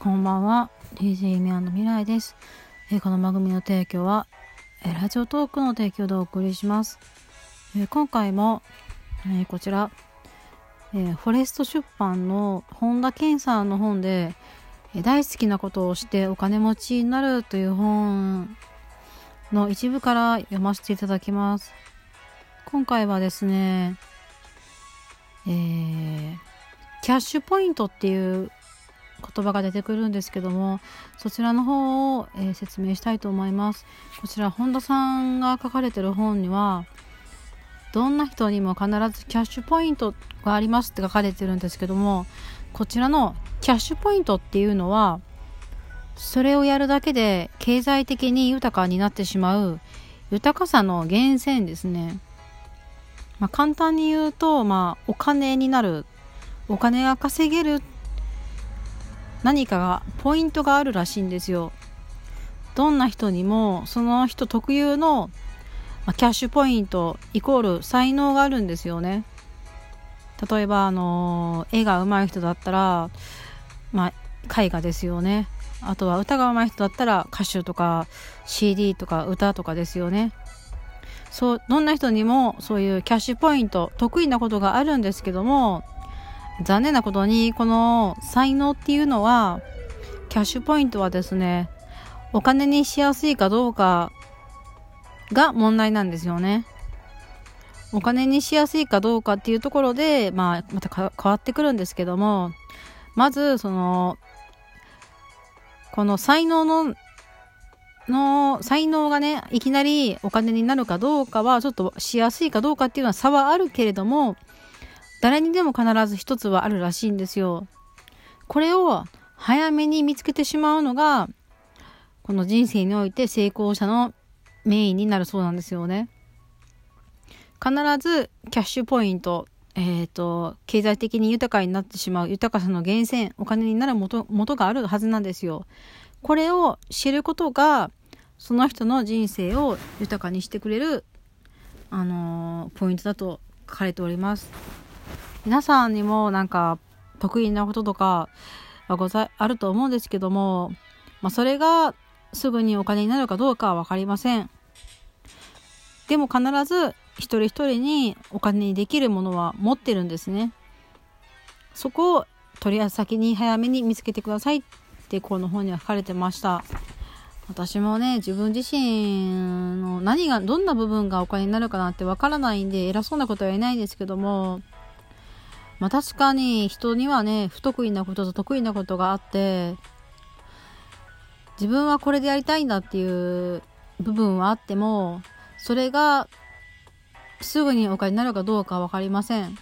こんばんは。DJ ゆみの未来です、えーこの番組の提供は、えーラジオトークの提供でお送りします、えー今回も、えこちら、えフォレスト出版の本田健さんの本で、え大好きなことをしてお金持ちになるという本の一部から読ませていただきます。今回はですねえーキャッシュポイントっていう言葉が出てくるんですけどもそちらの方を、えー説明したいと思います。こちら本田さんが書かれてる本にはどんな人にも必ずキャッシュポイントがありますって書かれてるんですけどもこちらのキャッシュポイントっていうのはそれをやるだけで経済的に豊かになってしまう豊かさの源泉ですね、まあ、簡単に言うと、まあ、お金になる。お金が稼げるっ何かがポイントがあるらしいんですよ。どんな人にもその人特有のまあキャッシュポイントイコール才能があるんですよね。例えばあの絵が上手い人だったらまあ絵画ですよね。あとは歌が上手い人だったら歌手とか CD とか歌とかですよね。そうどんな人にもそういうキャッシュポイント得意なことがあるんですけども残念なことにこの才能っていうのはキャッシュポイントはですねお金にしやすいかどうかが問題なんですよね。お金にしやすいかどうかっていうところで、まあ、また変わってくるんですけどもまずそのこの才能のの才能がねいきなりお金になるかどうかはちょっとしやすいかどうかっていうのは差はあるけれども誰にでも必ず一つはあるらしいんですよ。これを早めに見つけてしまうのがこの人生において成功者のメインになるそうなんですよね。必ずキャッシュポイント、えっ、と、経済的に豊かになってしまう豊かさの源泉、お金になる元元があるはずなんですよ。これを知ることが、その人の人生を豊かにしてくれる、あのーポイントだと書かれております。皆さんにもなんか得意なこととかはござあると思うんですけども、まあ、それがすぐにお金になるかどうかは分かりません。でも必ず一人一人にお金にできるものは持ってるんですね。そこをとりあえず先に早めに見つけてくださいってこの本には書かれてました。私もね、自分自身の何が、どんな部分がお金になるかなってわからないんで偉そうなことは言えないんですけども、まあ確かに人にはね、不得意なことと得意なことがあって、自分はこれでやりたいんだっていう部分はあっても、それがすぐにお金になるかどうかわかりません。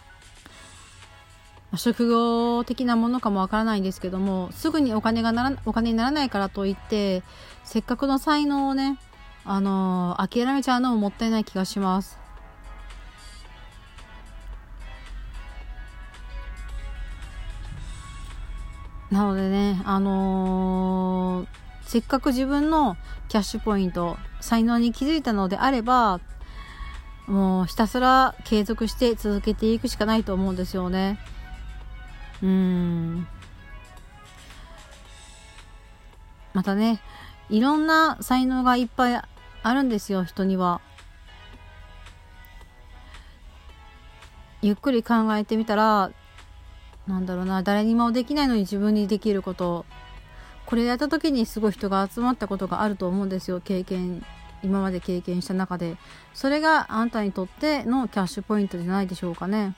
職業的なものかもわからないんですけども、すぐにお金がなら、お金にならないからといって、せっかくの才能をね、あのー諦めちゃうのももったいない気がします。なのでね、あのーせっかく自分のキャッシュポイント、才能に気づいたのであれば、もうひたすら継続して続けていくしかないと思うんですよね。うん。またね、いろんな才能がいっぱいあるんですよ、人には。ゆっくり考えてみたら、なんだろうな、誰にもできないのに自分にできること。これやった時にすごい人が集まったことがあると思うんですよ、経験、今まで経験した中で。それがあんたにとってのキャッシュポイントじゃないでしょうかね。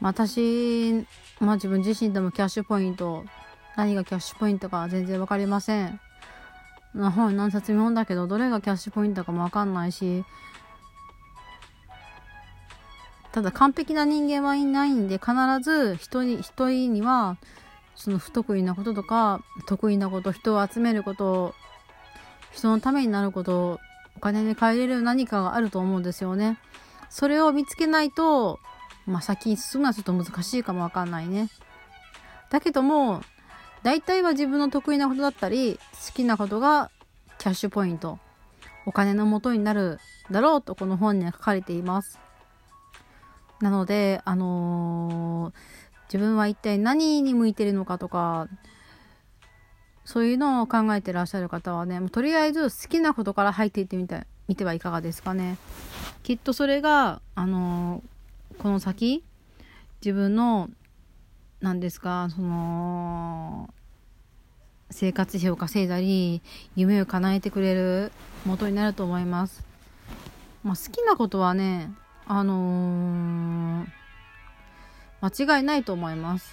私、まあ自分自身でもキャッシュポイント、何がキャッシュポイントか全然わかりません。まあ本何冊も読んだけど、どれがキャッシュポイントかもわかんないし、ただ完璧な人間はいないんで、必ず人に、人には、その不得意なこととか、得意なこと、人を集めること、人のためになること、お金に変えれる何かがあると思うんですよね。それを見つけないと、まあ、先に進むのはちょっと難しいかもわかんないね。だけども、大体は自分の得意なことだったり、好きなことがキャッシュポイント。お金の元になるだろうとこの本には書かれています。なので、あのー、自分は一体何に向いてるのかとか、そういうのを考えてらっしゃる方はね、もうとりあえず好きなことから入っていってみて、みてはいかがですかね。きっとそれが、あのー、この先、自分の、何ですか、その、生活費を稼いだり、夢を叶えてくれる元になると思います。まあ、好きなことはね、あのー、間違いないと思います。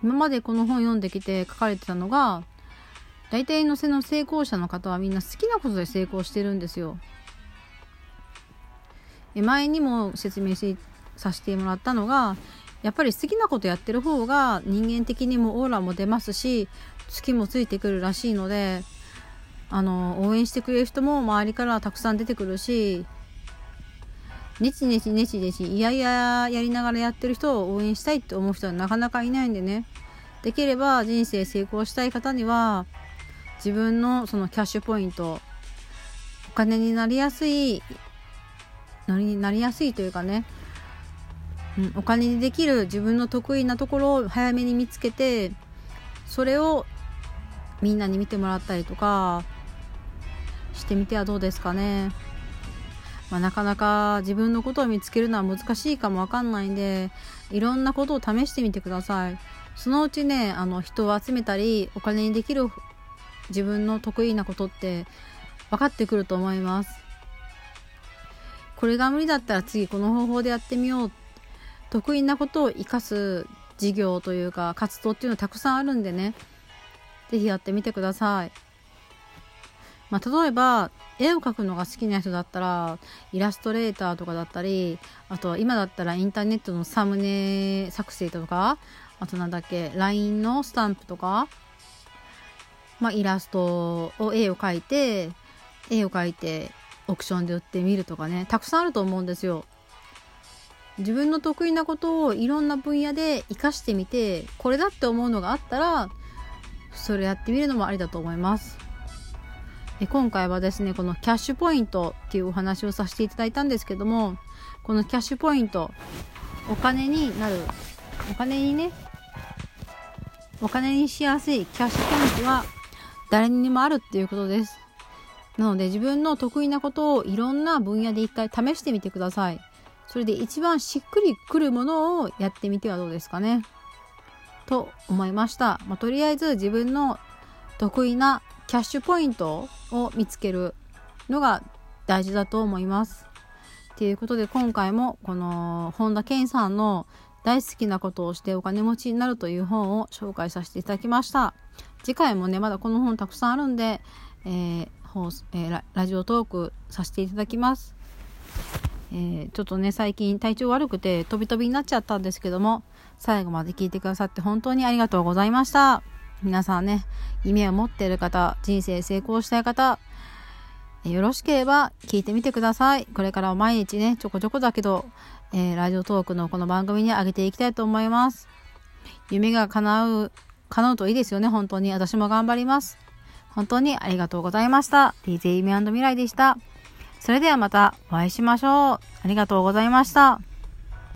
今までこの本読んできて書かれてたのが、大体のせの成功者の方はみんな好きなことで成功してるんですよ。前にも説明してさせてもらったのが、やっぱり好きなことやってる方が人間的にもオーラも出ますし、月もついてくるらしいので、あの、応援してくれる人も周りからたくさん出てくるし、ねちねちねちねち、いやいややりながらやってる人を応援したいって思う人はなかなかいないんでね。できれば人生成功したい方には、自分のそのキャッシュポイント、お金になりやすい、のになりやすいというかね、お金にできる自分の得意なところを早めに見つけて、それをみんなに見てもらったりとかしてみてはどうですかね。まあ、なかなか自分のことを見つけるのは難しいかもわかんないんで、いろんなことを試してみてください。そのうちね、あの、人を集めたり、お金にできる自分の得意なことって分かってくると思います。これが無理だったら次この方法でやってみよう。得意なことを活かす事業というか活動っていうのたくさんあるんでね。ぜひやってみてください。まあ、例えば絵を描くのが好きな人だったらイラストレーターとかだったりあとは今だったらインターネットのサムネ作成とかあとなんだっけ LINE のスタンプとか、まあ、イラストを絵を描いて絵を描いてオークションで売ってみるとかねたくさんあると思うんですよ。自分の得意なことをいろんな分野で活かしてみてこれだって思うのがあったらそれやってみるのもありだと思います。え今回はですね、このキャッシュポイントっていうお話をさせていただいたんですけども、このキャッシュポイント、お金になる、お金にね、お金にしやすいキャッシュポイントは誰にもあるっていうことです。なので自分の得意なことをいろんな分野で一回試してみてください。それで一番しっくりくるものをやってみてはどうですかね。と思いました。まあ、とりあえず自分の得意なキャッシュポイントを見つけるのが大事だと思います。ということで今回もこの本田健さんの大好きなことをしてお金持ちになるという本を紹介させていただきました。次回もね、まだこの本たくさんあるんで、えーえー、ララジオトークさせていただきます。えー、ちょっとね、最近体調悪くて飛び飛びになっちゃったんですけども、最後まで聞いてくださって本当にありがとうございました。皆さんね、夢を持っている方、人生成功したい方、よろしければ聞いてみてください。これから毎日ね、ちょこちょこだけど、えー、ラジオトークのこの番組に上げていきたいと思います。夢が叶う、叶うといいですよね、本当に。私も頑張ります。本当にありがとうございました。DJ 夢未来でした。それではまたお会いしましょう。ありがとうございました。